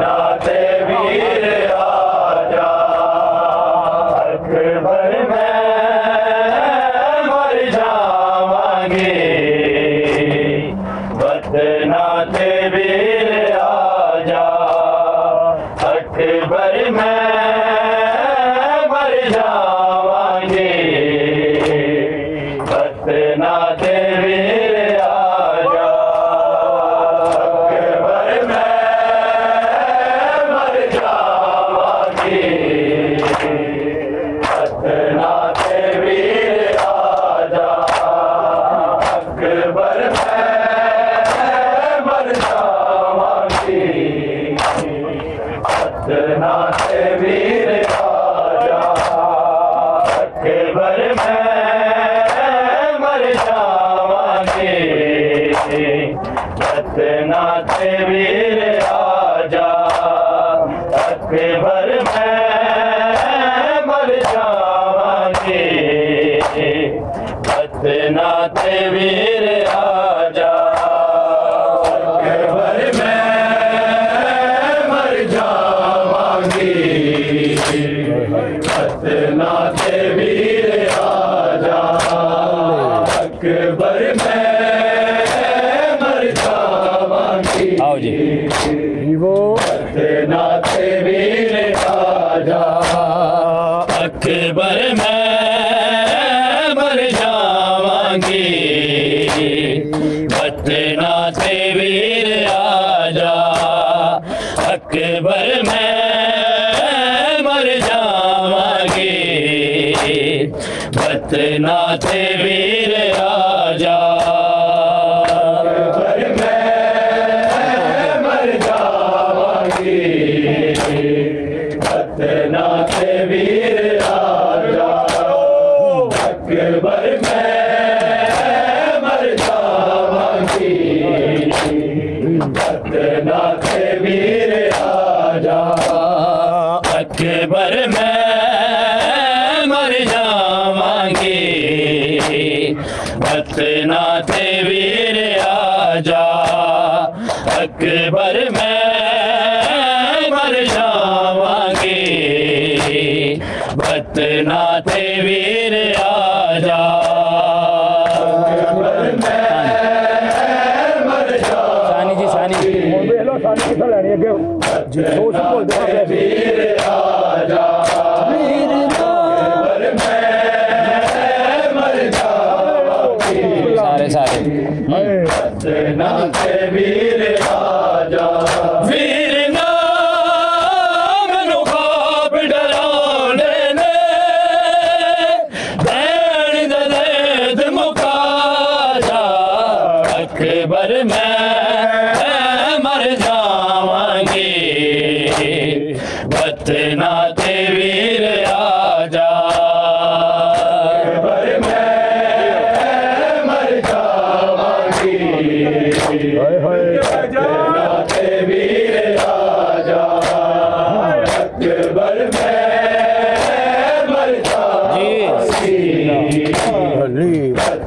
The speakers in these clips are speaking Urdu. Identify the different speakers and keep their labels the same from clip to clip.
Speaker 1: ناتھے وطنا تھے ویر آجا اکبر میں مر جاوانگی گے۔ تھے ویر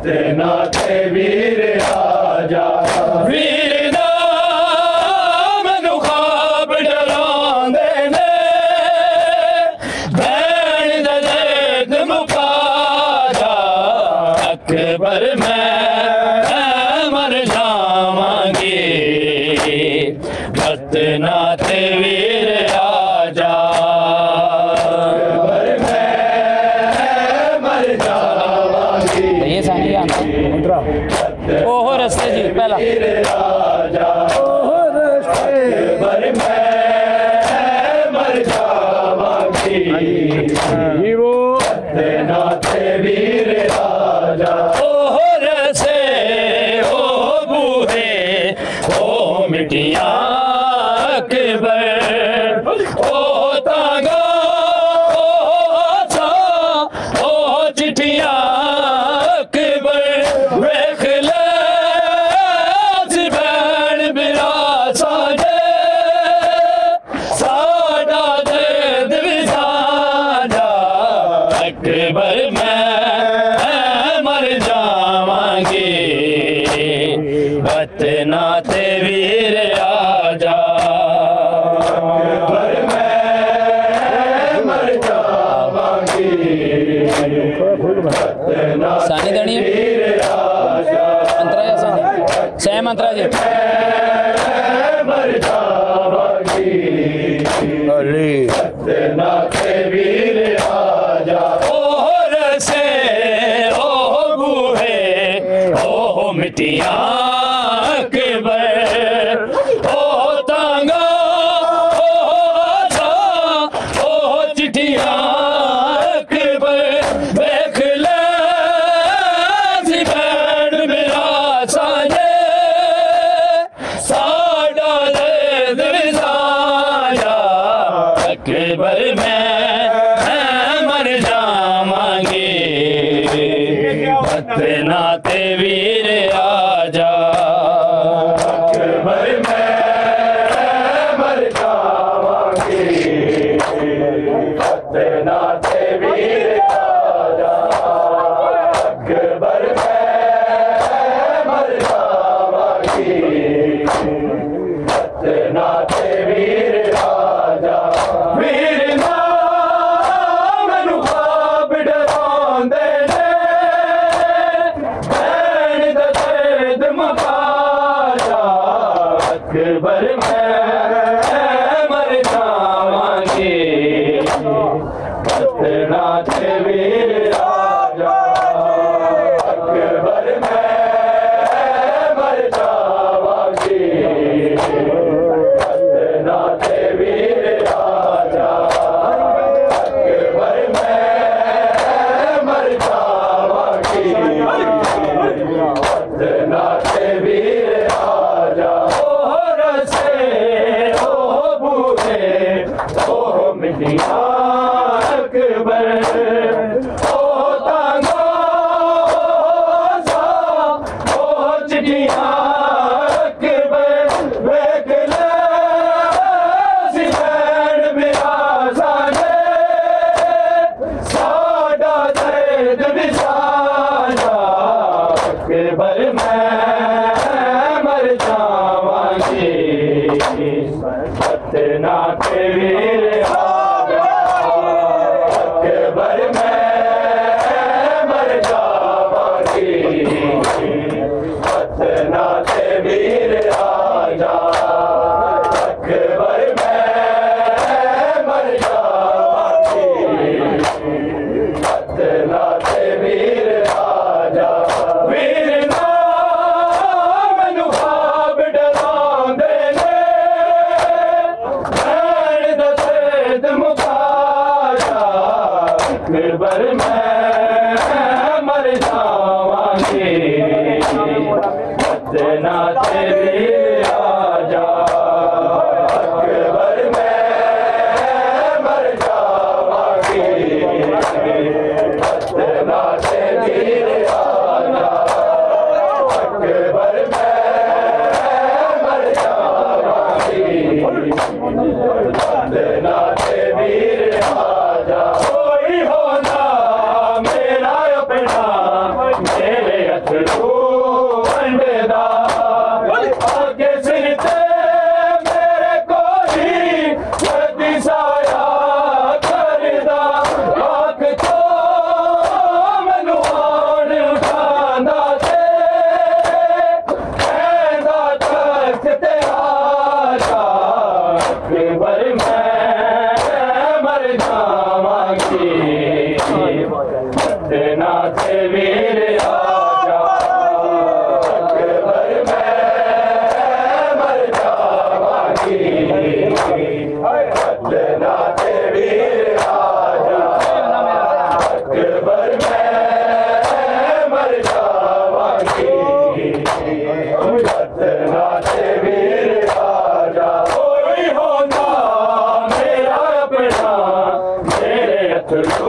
Speaker 1: دینا دے ویر آ جا
Speaker 2: منترا
Speaker 1: جی علی سے او گوہے او مٹیاں بھر میں دیا میرے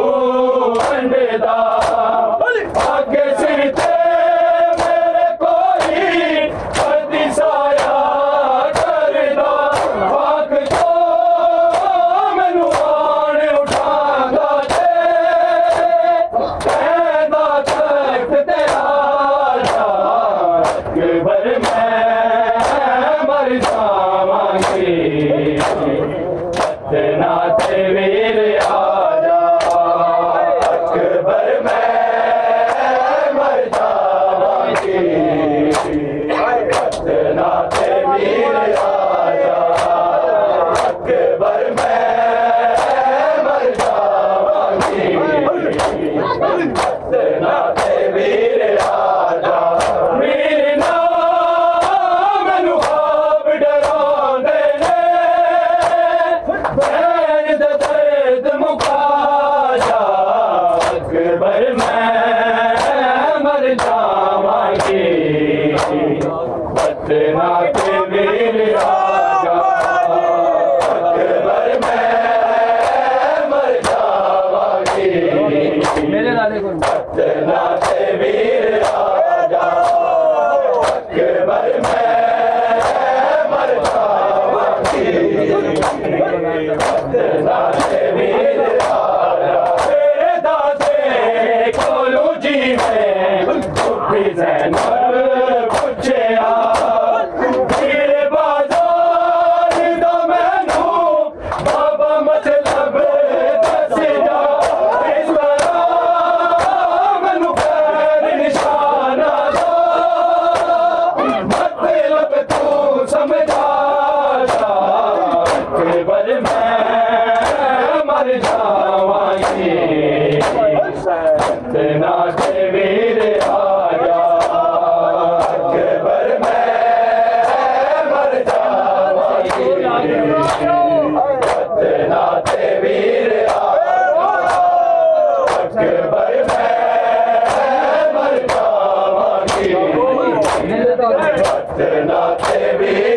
Speaker 1: اتنا بھی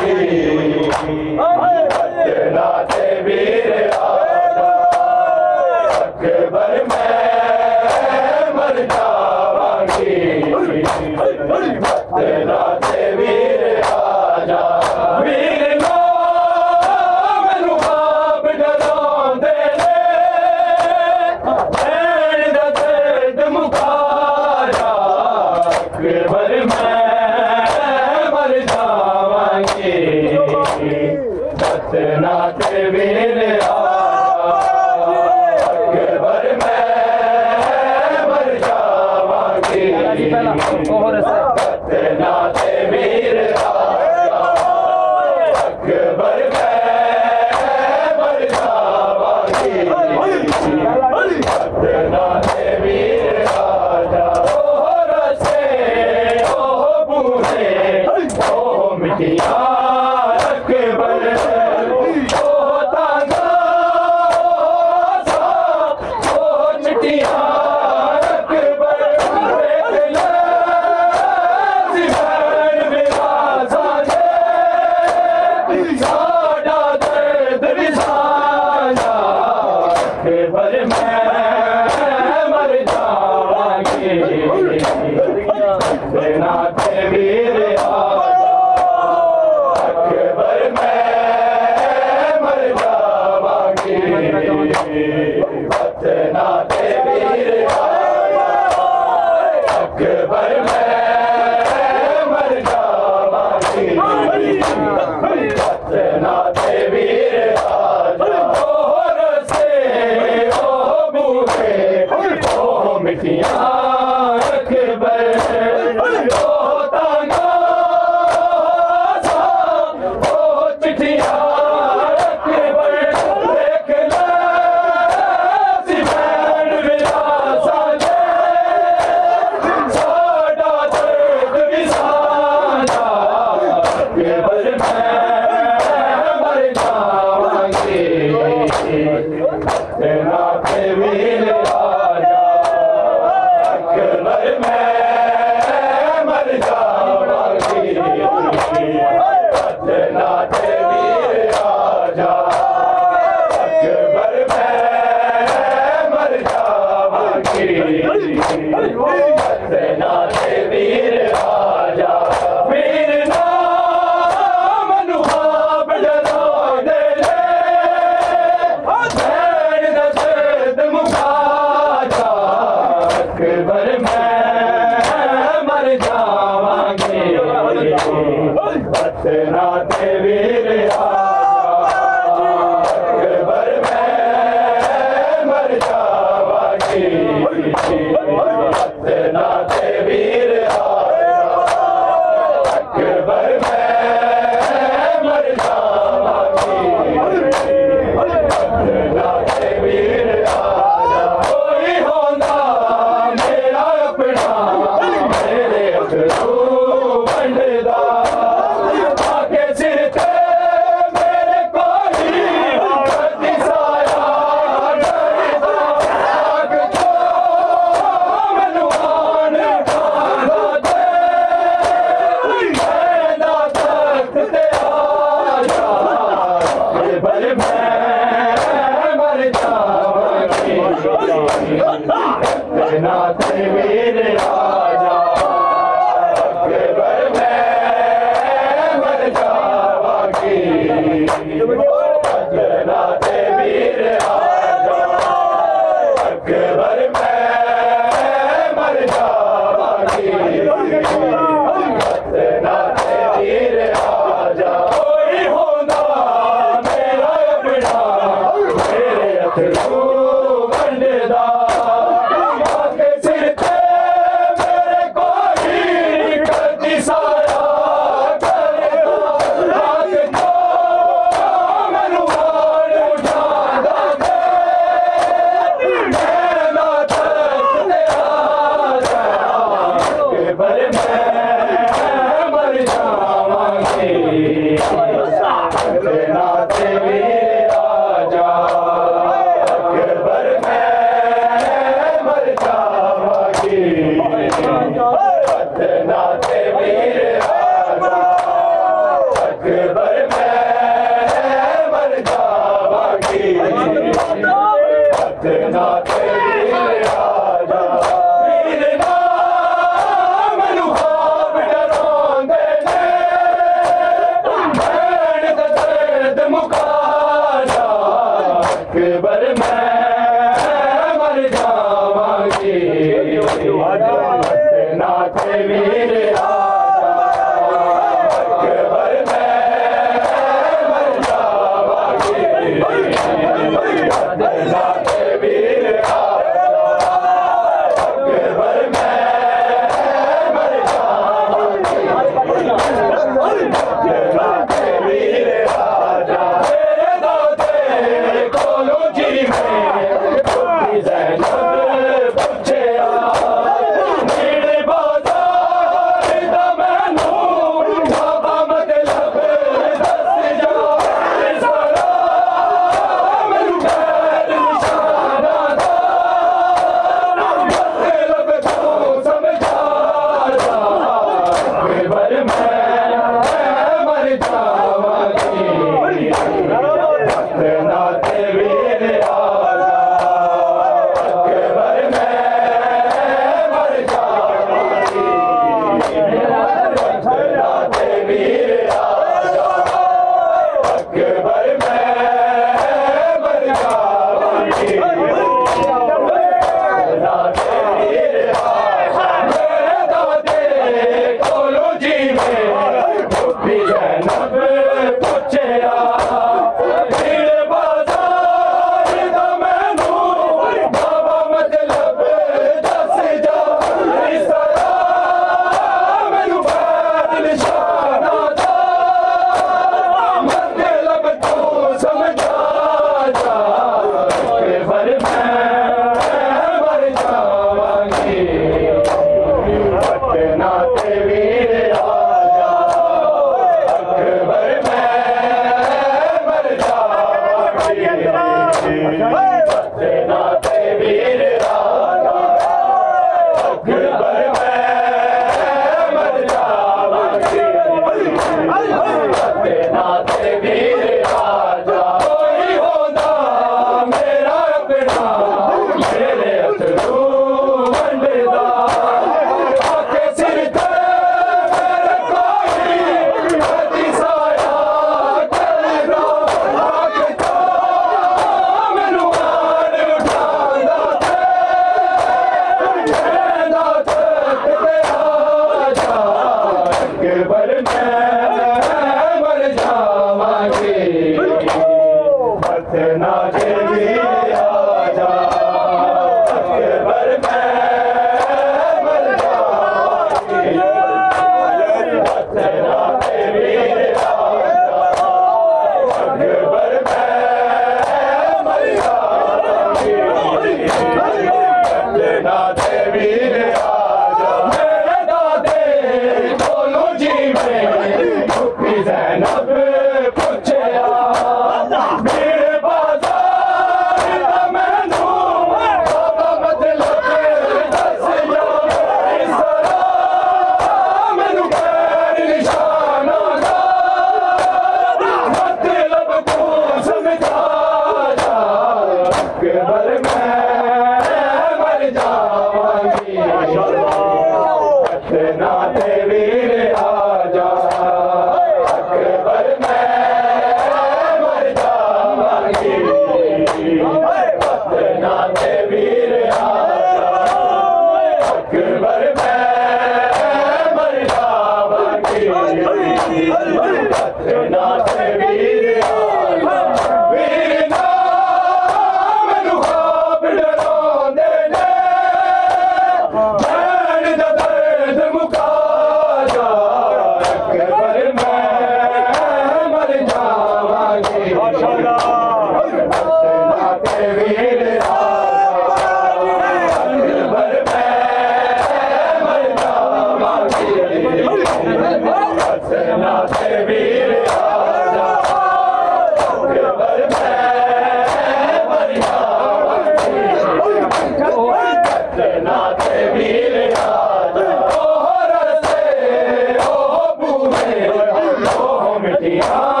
Speaker 1: اوہ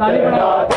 Speaker 1: وطنا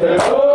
Speaker 1: Thank.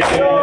Speaker 1: بر